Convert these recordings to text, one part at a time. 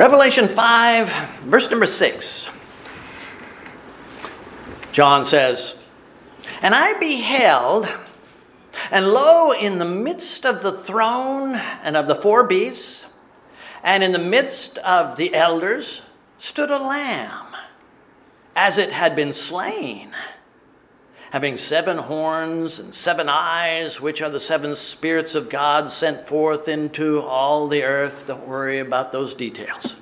Revelation 5, verse number 6. John says, And I beheld, and lo, in the midst of the throne and of the four beasts, and in the midst of the elders, stood a lamb, as it had been slain having seven horns and seven eyes, which are the seven spirits of God sent forth into all the earth. Don't worry about those details.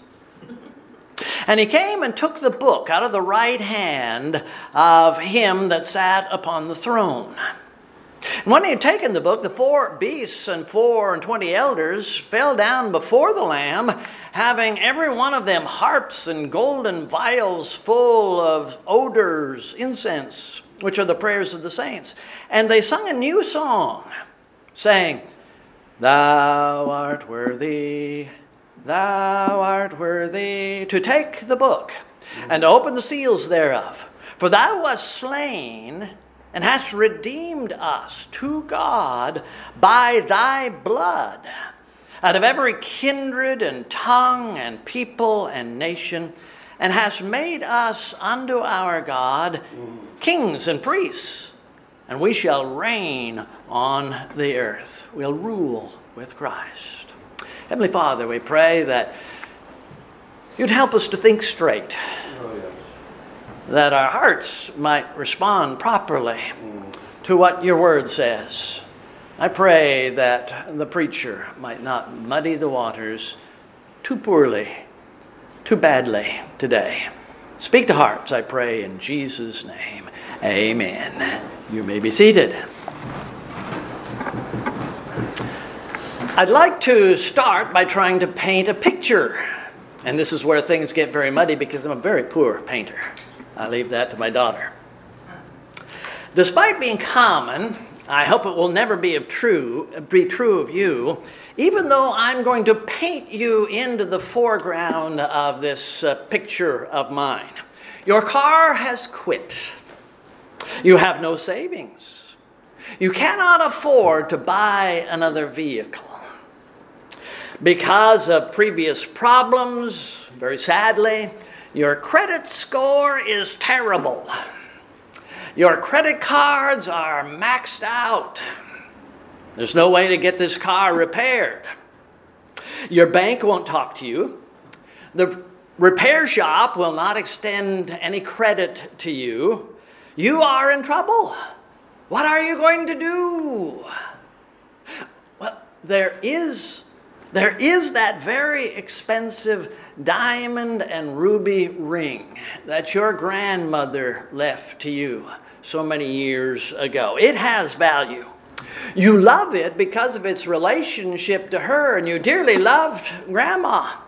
And he came and took the book out of the right hand of him that sat upon the throne. And when he had taken the book, the four beasts and four and twenty elders fell down before the Lamb, having every one of them harps and golden vials full of odors, incense which are the prayers of the saints. And they sung a new song, saying, Thou art worthy, thou art worthy to take the book and to open the seals thereof. For thou wast slain and hast redeemed us to God by thy blood out of every kindred and tongue and people and nation and hast made us unto our God kings and priests, and we shall reign on the earth. We'll rule with Christ. Heavenly Father, we pray that you'd help us to think straight, oh, yes. that our hearts might respond properly mm. to what your word says. I pray that the preacher might not muddy the waters too poorly too badly today. Speak to hearts, I pray, in Jesus' name. Amen. You may be seated. I'd like to start by trying to paint a picture. And this is where things get very muddy because I'm a very poor painter. I leave that to my daughter. Despite being common, I hope it will never be, of true, be true of you even though I'm going to paint you into the foreground of this uh, picture of mine. Your car has quit. You have no savings. You cannot afford to buy another vehicle. Because of previous problems, very sadly, your credit score is terrible. Your credit cards are maxed out. There's no way to get this car repaired. Your bank won't talk to you. The repair shop will not extend any credit to you. You are in trouble. What are you going to do? Well, there is there is that very expensive diamond and ruby ring that your grandmother left to you so many years ago. It has value. You love it because of its relationship to her, and you dearly loved Grandma.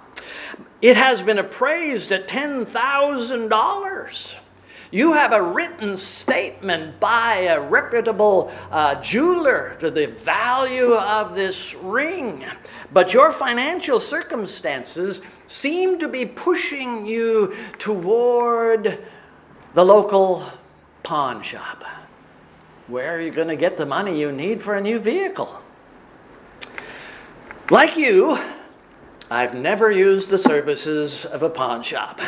It has been appraised at $10,000. You have a written statement by a reputable uh, jeweler to the value of this ring. But your financial circumstances seem to be pushing you toward the local pawn shop where are you going to get the money you need for a new vehicle? Like you, I've never used the services of a pawn shop.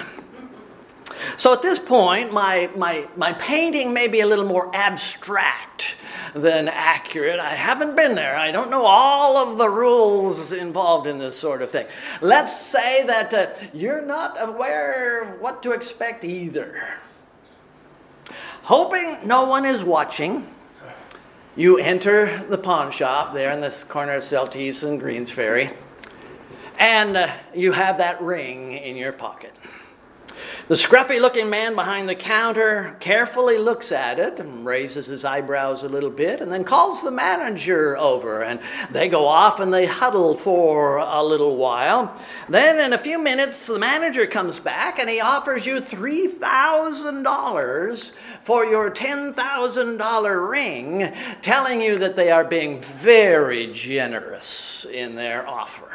So at this point, my, my, my painting may be a little more abstract than accurate. I haven't been there. I don't know all of the rules involved in this sort of thing. Let's say that uh, you're not aware of what to expect either. Hoping no one is watching, you enter the pawn shop there in this corner of Celtice and Greens Ferry, and uh, you have that ring in your pocket. The scruffy looking man behind the counter carefully looks at it and raises his eyebrows a little bit and then calls the manager over. And they go off and they huddle for a little while. Then, in a few minutes, the manager comes back and he offers you $3,000 for your $10,000 ring, telling you that they are being very generous in their offer.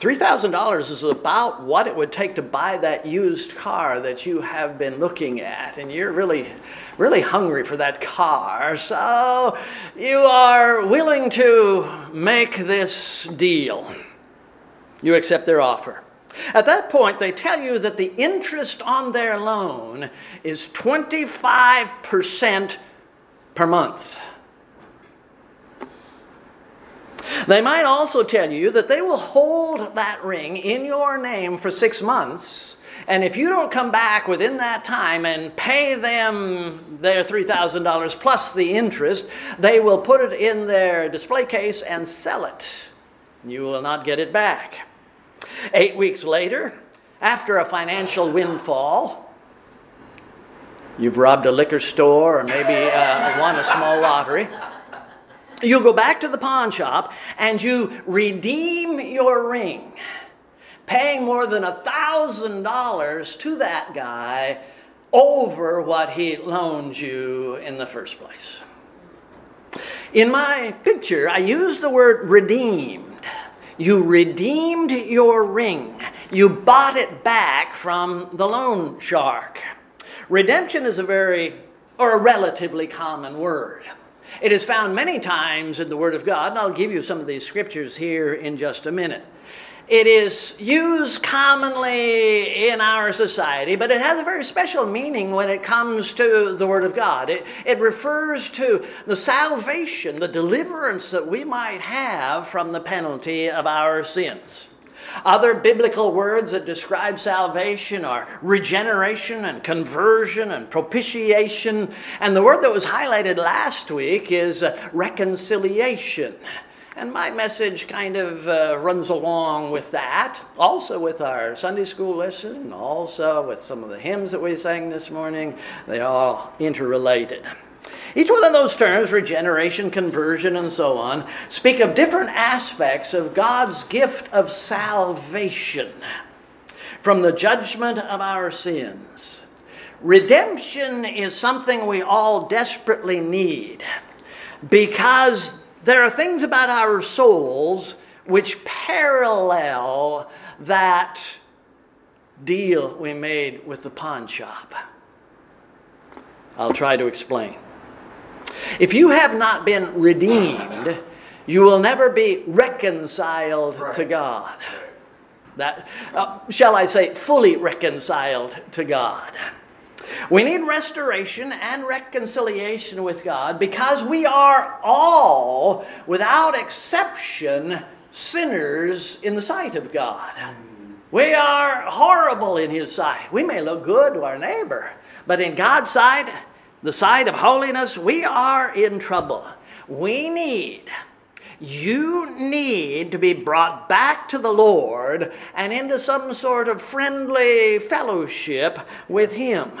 $3,000 is about what it would take to buy that used car that you have been looking at, and you're really, really hungry for that car. So you are willing to make this deal. You accept their offer. At that point, they tell you that the interest on their loan is 25% per month. They might also tell you that they will hold that ring in your name for six months, and if you don't come back within that time and pay them their $3,000 plus the interest, they will put it in their display case and sell it. You will not get it back. Eight weeks later, after a financial windfall, you've robbed a liquor store or maybe uh, won a small lottery. You go back to the pawn shop and you redeem your ring, paying more than a thousand dollars to that guy over what he loaned you in the first place. In my picture, I use the word redeemed. You redeemed your ring. You bought it back from the loan shark. Redemption is a very, or a relatively common word. It is found many times in the Word of God, and I'll give you some of these scriptures here in just a minute. It is used commonly in our society, but it has a very special meaning when it comes to the Word of God. It, it refers to the salvation, the deliverance that we might have from the penalty of our sins. Other biblical words that describe salvation are regeneration and conversion and propitiation. And the word that was highlighted last week is uh, reconciliation. And my message kind of uh, runs along with that, also with our Sunday school lesson, and also with some of the hymns that we sang this morning. They all interrelated. Each one of those terms, regeneration, conversion, and so on, speak of different aspects of God's gift of salvation from the judgment of our sins. Redemption is something we all desperately need because there are things about our souls which parallel that deal we made with the pawn shop. I'll try to explain. If you have not been redeemed, you will never be reconciled right. to God. That, uh, shall I say, fully reconciled to God. We need restoration and reconciliation with God because we are all, without exception, sinners in the sight of God. We are horrible in His sight. We may look good to our neighbor, but in God's sight, the side of holiness, we are in trouble. We need, you need to be brought back to the Lord and into some sort of friendly fellowship with Him.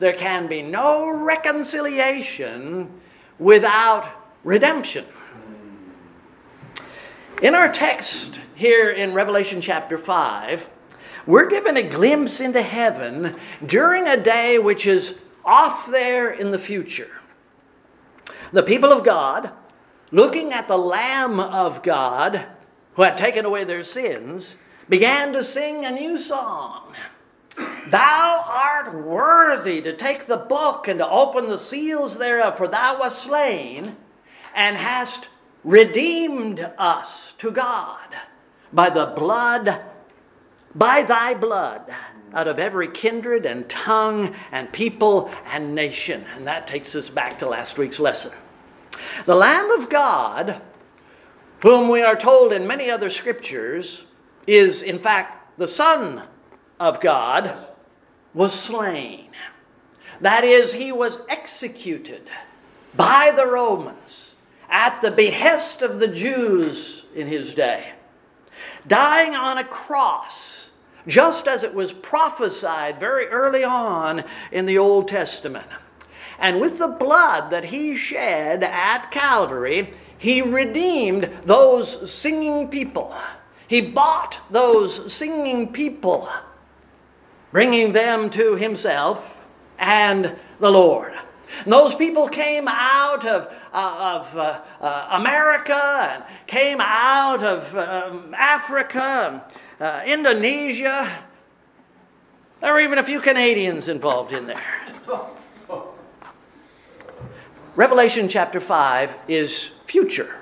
There can be no reconciliation without redemption. In our text here in Revelation chapter 5, we're given a glimpse into heaven during a day which is off there in the future. The people of God, looking at the Lamb of God who had taken away their sins, began to sing a new song. Thou art worthy to take the book and to open the seals thereof, for thou wast slain and hast redeemed us to God by the blood, by thy blood out of every kindred and tongue and people and nation. And that takes us back to last week's lesson. The Lamb of God, whom we are told in many other scriptures, is in fact the Son of God, was slain. That is, he was executed by the Romans at the behest of the Jews in his day, dying on a cross just as it was prophesied very early on in the Old Testament. And with the blood that he shed at Calvary, he redeemed those singing people. He bought those singing people, bringing them to himself and the Lord. And those people came out of, uh, of uh, uh, America and came out of um, Africa uh, Indonesia. There were even a few Canadians involved in there. Revelation chapter 5 is future.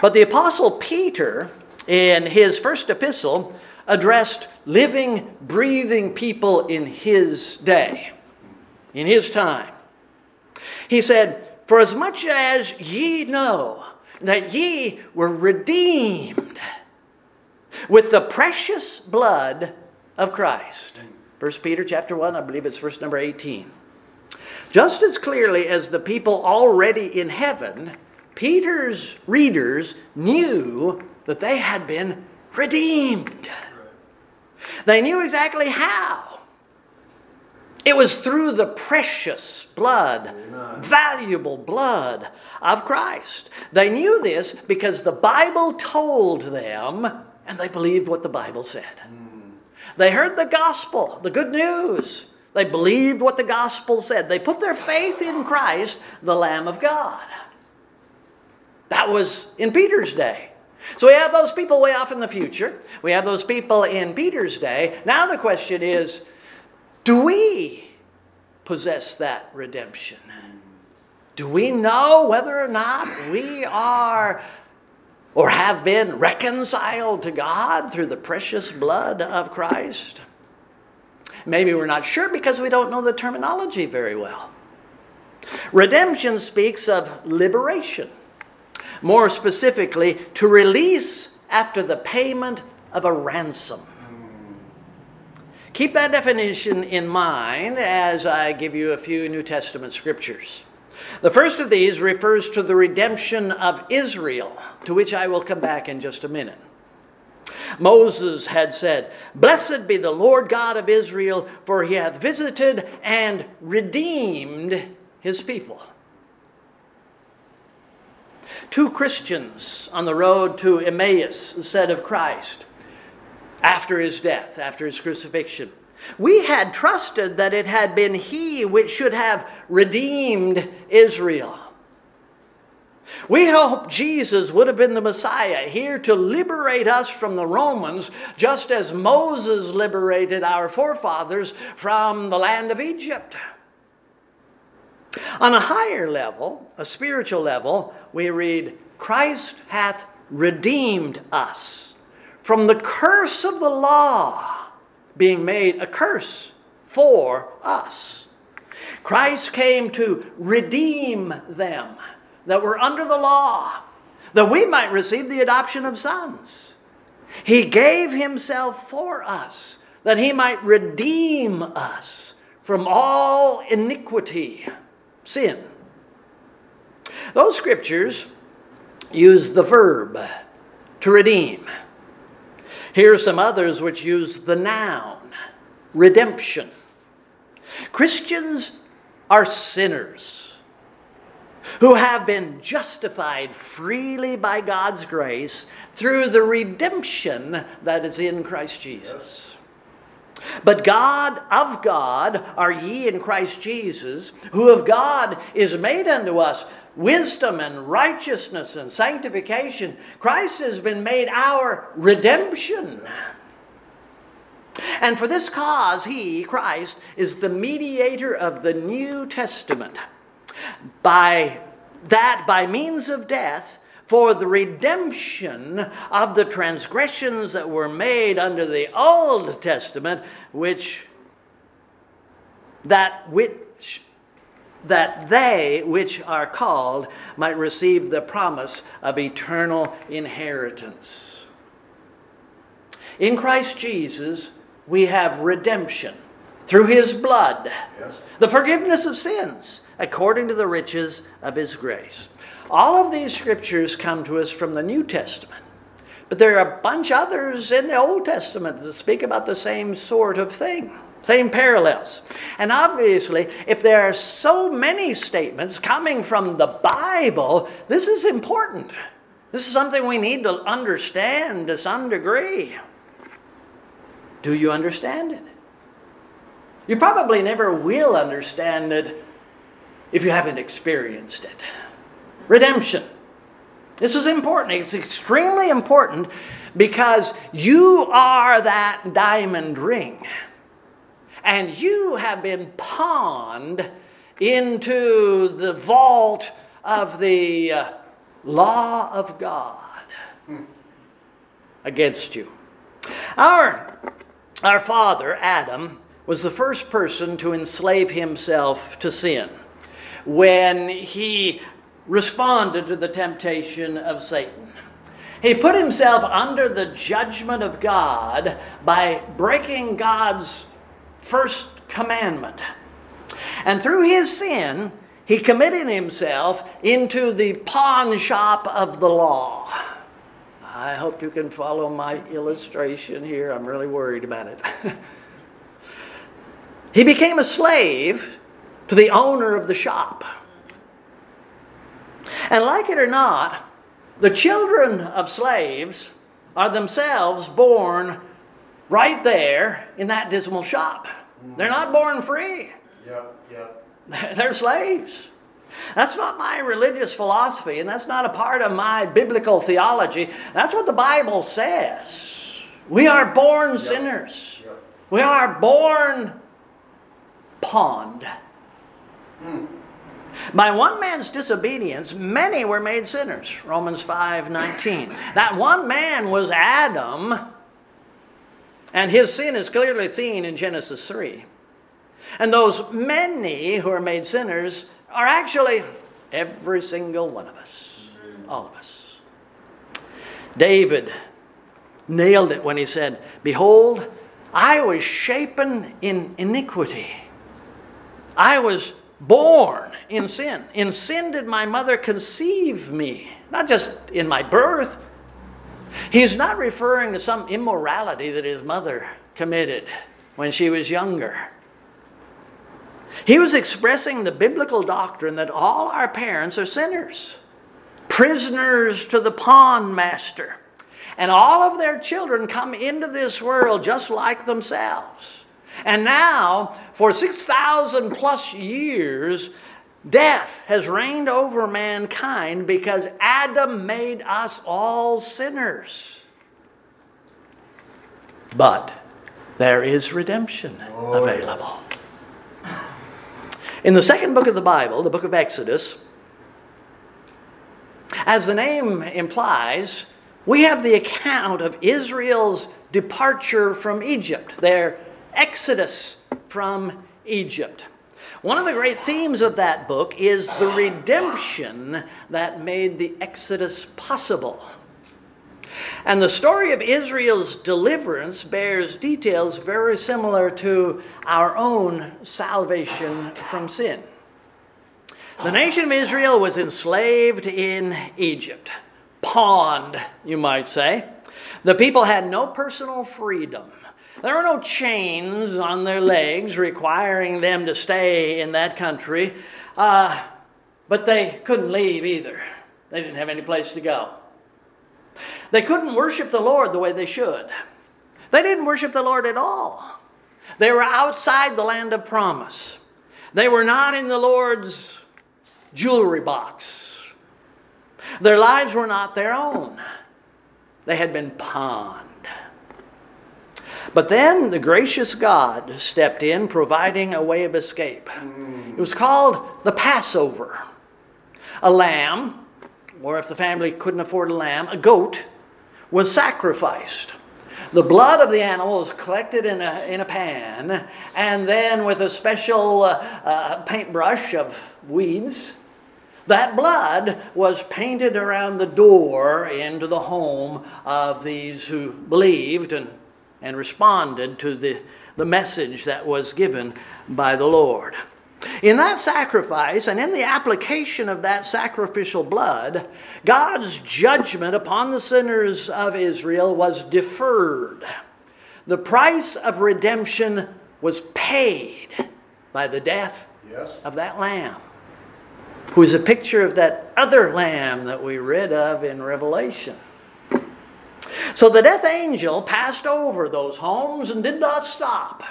But the Apostle Peter in his first epistle, addressed living, breathing people in his day, in his time. He said, For as much as ye know that ye were redeemed with the precious blood of Christ. 1 Peter chapter 1, I believe it's verse number 18. Just as clearly as the people already in heaven, Peter's readers knew that they had been redeemed. They knew exactly how. It was through the precious blood, Amen. valuable blood of Christ. They knew this because the Bible told them, and they believed what the Bible said. They heard the gospel, the good news. They believed what the gospel said. They put their faith in Christ, the Lamb of God. That was in Peter's day. So we have those people way off in the future. We have those people in Peter's day. Now the question is do we possess that redemption? Do we know whether or not we are or have been reconciled to God through the precious blood of Christ? Maybe we're not sure because we don't know the terminology very well. Redemption speaks of liberation more specifically, to release after the payment of a ransom. Keep that definition in mind as I give you a few New Testament scriptures. The first of these refers to the redemption of Israel, to which I will come back in just a minute. Moses had said, Blessed be the Lord God of Israel, for he hath visited and redeemed his people. Two Christians on the road to Emmaus said of Christ after his death, after his crucifixion, We had trusted that it had been he which should have redeemed Israel. We hoped Jesus would have been the Messiah here to liberate us from the Romans, just as Moses liberated our forefathers from the land of Egypt. On a higher level, a spiritual level, we read, Christ hath redeemed us from the curse of the law, being made a curse for us. Christ came to redeem them that were under the law, that we might receive the adoption of sons. He gave himself for us, that he might redeem us from all iniquity sin. Those scriptures use the verb to redeem. Here are some others which use the noun redemption. Christians are sinners who have been justified freely by God's grace through the redemption that is in Christ Jesus. But God of God are ye in Christ Jesus, who of God is made unto us wisdom and righteousness and sanctification. Christ has been made our redemption. And for this cause, He, Christ, is the mediator of the New Testament. By that, by means of death, for the redemption of the transgressions that were made under the Old Testament, which that which that they which are called might receive the promise of eternal inheritance. In Christ Jesus, we have redemption through his blood, yes. the forgiveness of sins, according to the riches of his grace. All of these scriptures come to us from the New Testament. But there are a bunch others in the Old Testament that speak about the same sort of thing, same parallels. And obviously, if there are so many statements coming from the Bible, this is important. This is something we need to understand to some degree. Do you understand it? You probably never will understand it if you haven't experienced it redemption. This is important. It's extremely important because you are that diamond ring. And you have been pawned into the vault of the uh, law of God. against you. Our, our father, Adam, was the first person to enslave himself to sin when he responded to the temptation of Satan. He put himself under the judgment of God by breaking God's first commandment. And through his sin, he committed himself into the pawn shop of the law. I hope you can follow my illustration here. I'm really worried about it. he became a slave to the owner of the shop. And like it or not, the children of slaves are themselves born right there in that dismal shop. They're not born free. Yep, yep. They're slaves. That's not my religious philosophy, and that's not a part of my biblical theology. That's what the Bible says. We are born Yep. sinners. Yep. We are born pawned. Hmm. By one man's disobedience, many were made sinners. Romans 5 19. That one man was Adam, and his sin is clearly seen in Genesis 3. And those many who are made sinners are actually every single one of us. All of us. David nailed it when he said, Behold, I was shapen in iniquity. I was born in sin. In sin did my mother conceive me, not just in my birth. He's not referring to some immorality that his mother committed when she was younger. He was expressing the biblical doctrine that all our parents are sinners, prisoners to the pawn master. And all of their children come into this world just like themselves. And now, for 6,000 plus years, death has reigned over mankind because Adam made us all sinners. But there is redemption Oh, yes. available. In the second book of the Bible, the book of Exodus, as the name implies, we have the account of Israel's departure from Egypt, their exodus from Egypt. One of the great themes of that book is the redemption that made the exodus possible. And the story of Israel's deliverance bears details very similar to our own salvation from sin. The nation of Israel was enslaved in Egypt, pawned, you might say. The people had no personal freedom. There were no chains on their legs requiring them to stay in that country, uh, but they couldn't leave either. They didn't have any place to go. They couldn't worship the Lord the way they should. They didn't worship the Lord at all. They were outside the land of promise. They were not in the Lord's jewelry box. Their lives were not their own. They had been pawned. But then the gracious God stepped in, providing a way of escape. It was called the Passover. A lamb, or if the family couldn't afford a lamb, a goat, was sacrificed. The blood of the animal was collected in a, in a pan, and then with a special uh, uh, paintbrush of weeds, that blood was painted around the door into the home of these who believed and, and responded to the, the message that was given by the Lord. In that sacrifice and in the application of that sacrificial blood, God's judgment upon the sinners of Israel was deferred. The price of redemption was paid by the death Yes. of that lamb, who is a picture of that other lamb that we read of in Revelation. So the death angel passed over those homes and did not stop.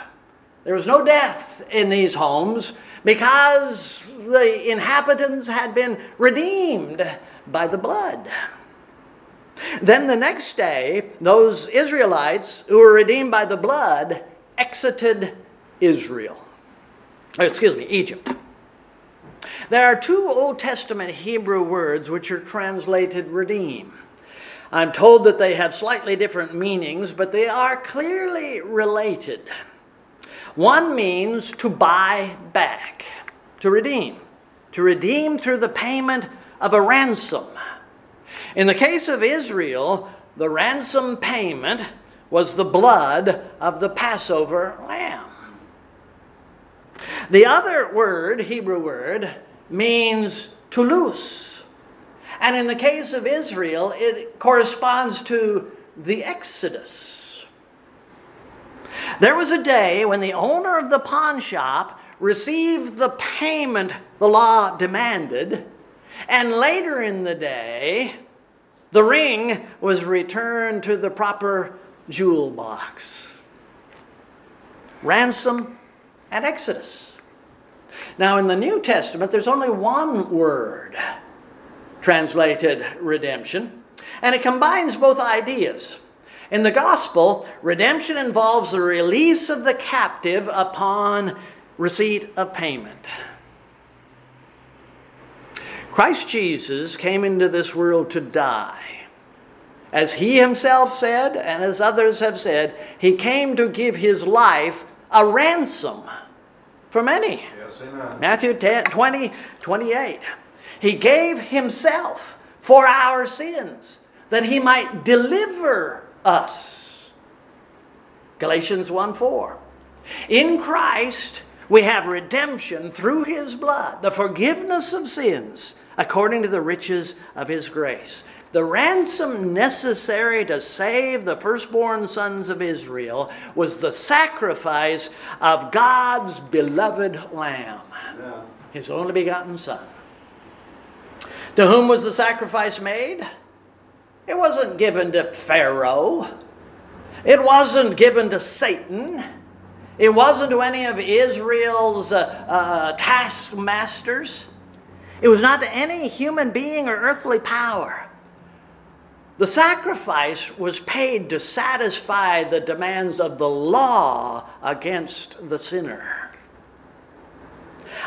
There was no death in these homes because the inhabitants had been redeemed by the blood. Then the next day, those Israelites who were redeemed by the blood exited Israel. Excuse me, Egypt. There are two Old Testament Hebrew words which are translated redeem. I'm told that they have slightly different meanings, but they are clearly related. One means to buy back, to redeem, to redeem through the payment of a ransom. In the case of Israel, the ransom payment was the blood of the Passover lamb. The other word, Hebrew word, means to loose. And in the case of Israel, it corresponds to the Exodus. There was a day when the owner of the pawn shop received the payment the law demanded, and later in the day, the ring was returned to the proper jewel box. Ransom and Exodus. Now, in the New Testament, there's only one word translated redemption, and it combines both ideas. In the gospel, redemption involves the release of the captive upon receipt of payment. Christ Jesus came into this world to die. As he himself said, and as others have said, he came to give his life a ransom for many. Yes. Matthew 10, 20, 28. He gave himself for our sins that he might deliver us. Galatians 1 4. In Christ, we have redemption through his blood, the forgiveness of sins, according to the riches of his grace. The ransom necessary to save the firstborn sons of Israel was the sacrifice of God's beloved Lamb, Yeah. his only begotten Son. To whom was the sacrifice made? It wasn't given to Pharaoh. It wasn't given to Satan. It wasn't to any of Israel's uh, uh, taskmasters. It was not to any human being or earthly power. The sacrifice was paid to satisfy the demands of the law against the sinner.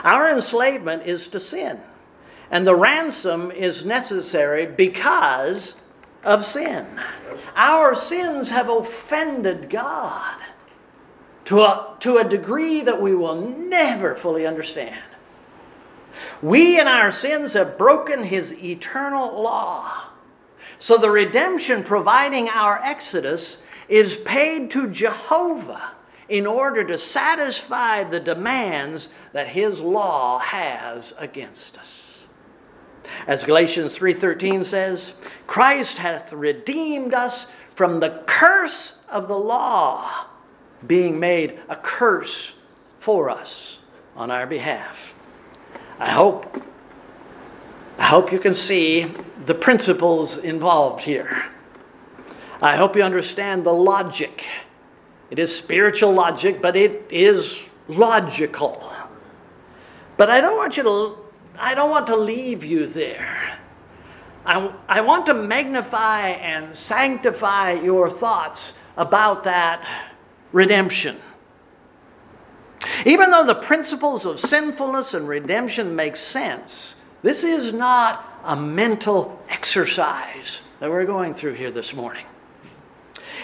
Our enslavement is to sin, and the ransom is necessary because of sin. Our sins have offended God to a, to a degree that we will never fully understand. We in our sins have broken His eternal law. So the redemption providing our exodus is paid to Jehovah in order to satisfy the demands that his law has against us. As Galatians 3:13 says, Christ hath redeemed us from the curse of the law, being made a curse for us on our behalf. I hope I hope you can see the principles involved here. I hope you understand the logic. It is spiritual logic, but it is logical. But I don't want you to I don't want to leave you there. I, I want to magnify and sanctify your thoughts about that redemption. Even though the principles of sinfulness and redemption make sense, this is not a mental exercise that we're going through here this morning.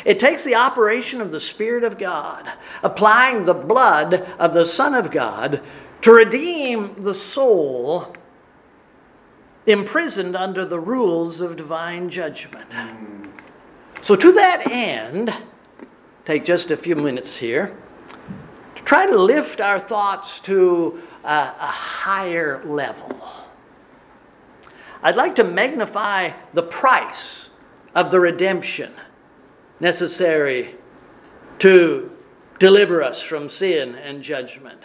It takes the operation of the Spirit of God, applying the blood of the Son of God to redeem the soul imprisoned under the rules of divine judgment. So, to that end, take just a few minutes here to try to lift our thoughts to a, a higher level. I'd like to magnify the price of the redemption necessary to deliver us from sin and judgment.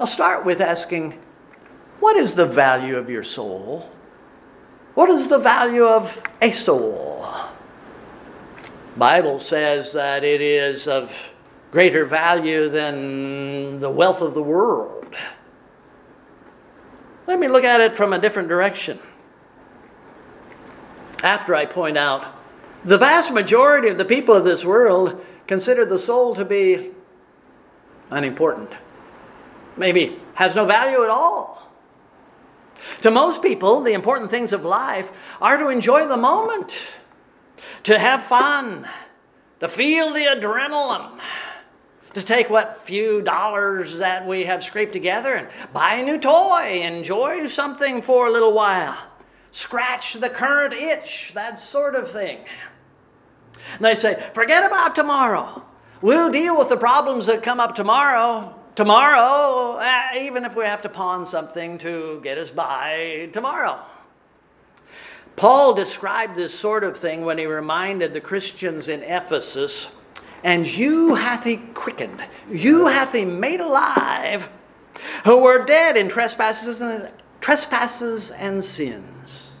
I'll start with asking what is the value of your soul? What is the value of a soul? Bible says that it is of greater value than the wealth of the world. Let me look at it from a different direction. After I point out the vast majority of the people of this world consider the soul to be unimportant, maybe has no value at all. To most people, the important things of life are to enjoy the moment, to have fun, to feel the adrenaline, to take what few dollars that we have scraped together and buy a new toy, enjoy something for a little while, scratch the current itch, that sort of thing. And they say, forget about tomorrow. We'll deal with the problems that come up tomorrow. Tomorrow, uh, even if we have to pawn something to get us by tomorrow. Paul described this sort of thing when he reminded the Christians in Ephesus, and you hath he quickened, you hath he made alive, who were dead in trespasses and, trespasses and sins,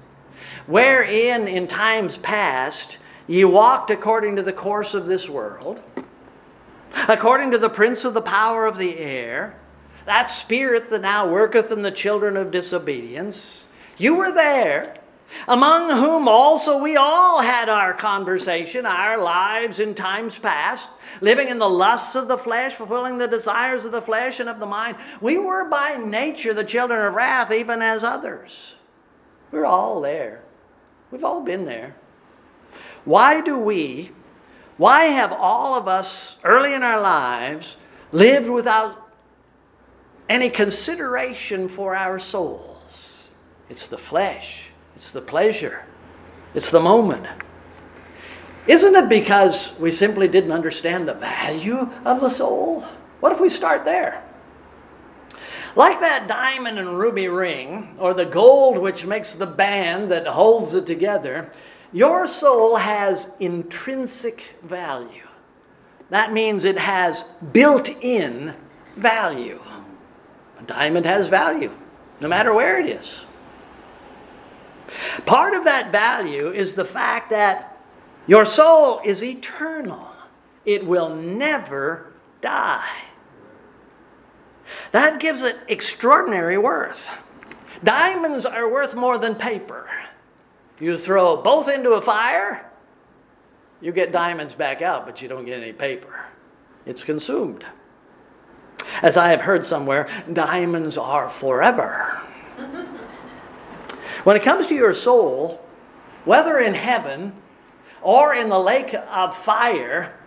wherein in times past ye walked according to the course of this world, according to the prince of the power of the air, that spirit that now worketh in the children of disobedience. You were there among whom also we all had our conversation, our lives in times past, living in the lusts of the flesh, fulfilling the desires of the flesh and of the mind. We were by nature the children of wrath, even as others. We're all there. We've all been there. Why do we, why have all of us early in our lives lived without any consideration for our souls? It's the flesh. It's the pleasure. It's the moment. Isn't it because we simply didn't understand the value of the soul? What if we start there? Like that diamond and ruby ring, or the gold which makes the band that holds it together, your soul has intrinsic value. That means it has built in value. A diamond has value, no matter where it is. Part of that value is the fact that your soul is eternal, it will never die. That gives it extraordinary worth. Diamonds are worth more than paper. You throw both into a fire, you get diamonds back out, but you don't get any paper. It's consumed. As I have heard somewhere, diamonds are forever. When it comes to your soul, whether in heaven or in the lake of fire,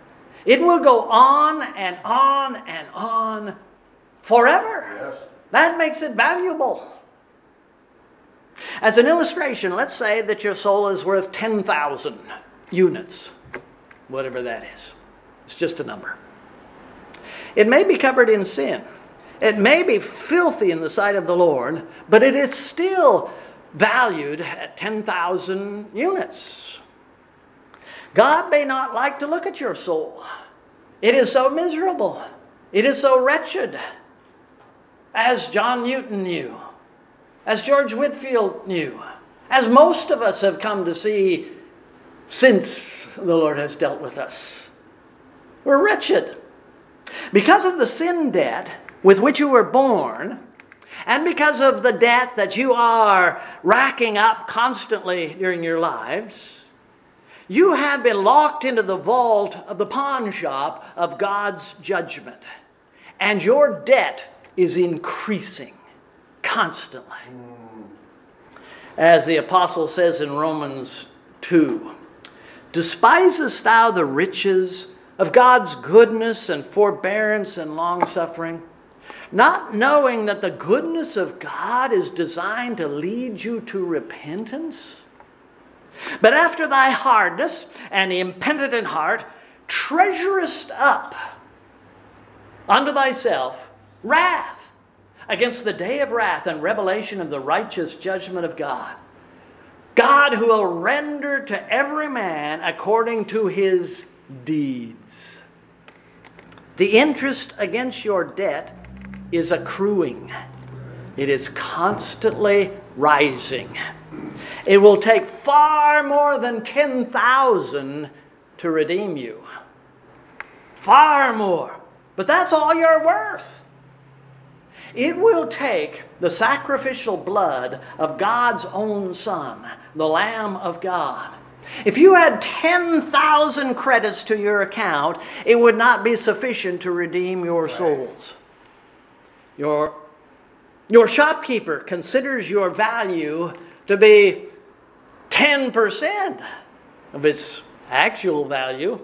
it will go on and on and on forever. Yes. That makes it valuable. As an illustration, let's say that your soul is worth 10,000 units, whatever that is. It's just a number. It may be covered in sin. It may be filthy in the sight of the Lord, but it is still valued at 10,000 units. God may not like to look at your soul. It is so miserable. It is so wretched. As John Newton knew, as George Whitefield knew, as most of us have come to see since the Lord has dealt with us. We're wretched. Because of the sin debt with which you were born, and because of the debt that you are racking up constantly during your lives, you have been locked into the vault of the pawn shop of God's judgment. And your debt is increasing constantly. As the apostle says in Romans 2 Despisest thou the riches of God's goodness and forbearance and long suffering? not knowing that the goodness of God is designed to lead you to repentance? But after thy hardness and impenitent heart, treasurest up unto thyself wrath against the day of wrath and revelation of the righteous judgment of God. God who will render to every man according to his deeds. The interest against your debt is accruing, it is constantly rising. It will take far more than 10,000 to redeem you. Far more. But that's all you're worth. It will take the sacrificial blood of God's own Son, the Lamb of God. If you had 10,000 credits to your account, it would not be sufficient to redeem your souls. Your Your shopkeeper considers your value to be 10% of its actual value.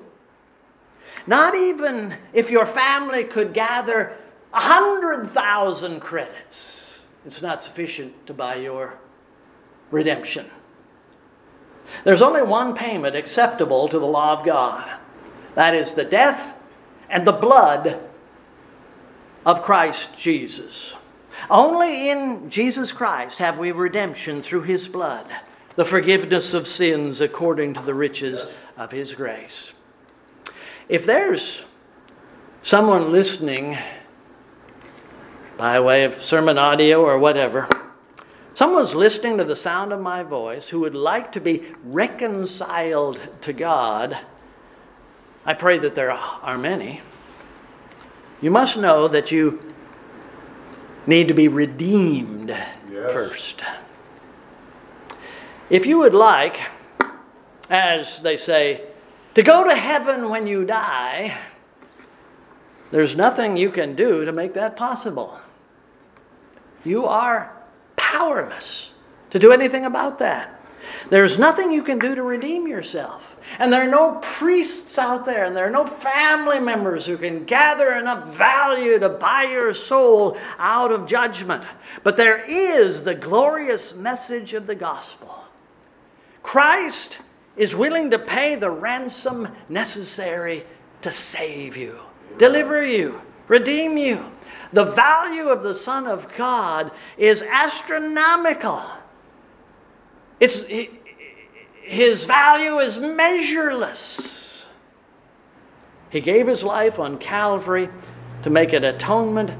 Not even if your family could gather 100,000 credits, it's not sufficient to buy your redemption. There's only one payment acceptable to the law of God that is the death and the blood of Christ Jesus. Only in Jesus Christ have we redemption through his blood, the forgiveness of sins according to the riches of his grace. If there's someone listening by way of sermon audio or whatever, someone's listening to the sound of my voice who would like to be reconciled to God, I pray that there are many. You must know that you need to be redeemed yes. first. If you would like, as they say, to go to heaven when you die, there's nothing you can do to make that possible. You are powerless to do anything about that. There's nothing you can do to redeem yourself. And there are no priests out there, and there are no family members who can gather enough value to buy your soul out of judgment. But there is the glorious message of the gospel Christ is willing to pay the ransom necessary to save you, deliver you, redeem you. The value of the Son of God is astronomical. It's, his value is measureless. He gave his life on Calvary to make an atonement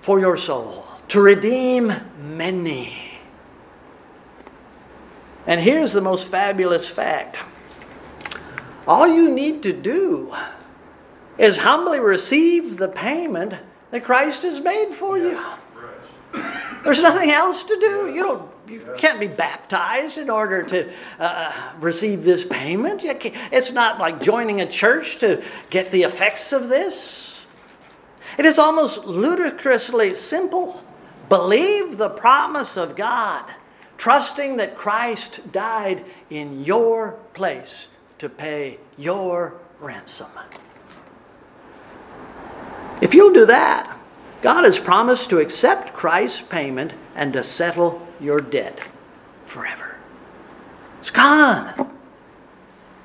for your soul, to redeem many. And here's the most fabulous fact all you need to do is humbly receive the payment that Christ has made for you. There's nothing else to do. You don't you can't be baptized in order to uh, receive this payment. It's not like joining a church to get the effects of this. It is almost ludicrously simple. Believe the promise of God, trusting that Christ died in your place to pay your ransom. If you'll do that, God has promised to accept Christ's payment and to settle your debt forever. It's gone.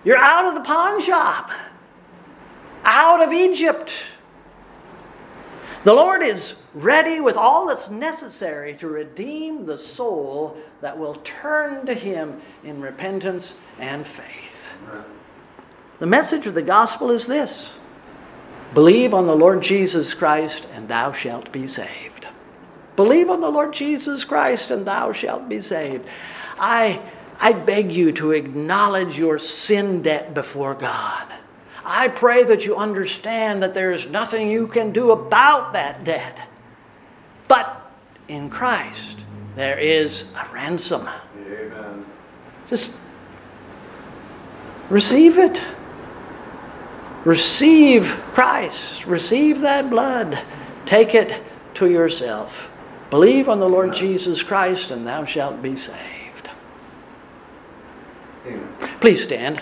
You're out of the pawn shop, out of Egypt. The Lord is ready with all that's necessary to redeem the soul that will turn to Him in repentance and faith. The message of the gospel is this believe on the Lord Jesus Christ, and thou shalt be saved. Believe on the Lord Jesus Christ and thou shalt be saved. I, I beg you to acknowledge your sin debt before God. I pray that you understand that there is nothing you can do about that debt. But in Christ, there is a ransom. Amen. Just receive it. Receive Christ. Receive that blood. Take it to yourself. Believe on the Lord Jesus Christ, and thou shalt be saved. Amen. Please stand.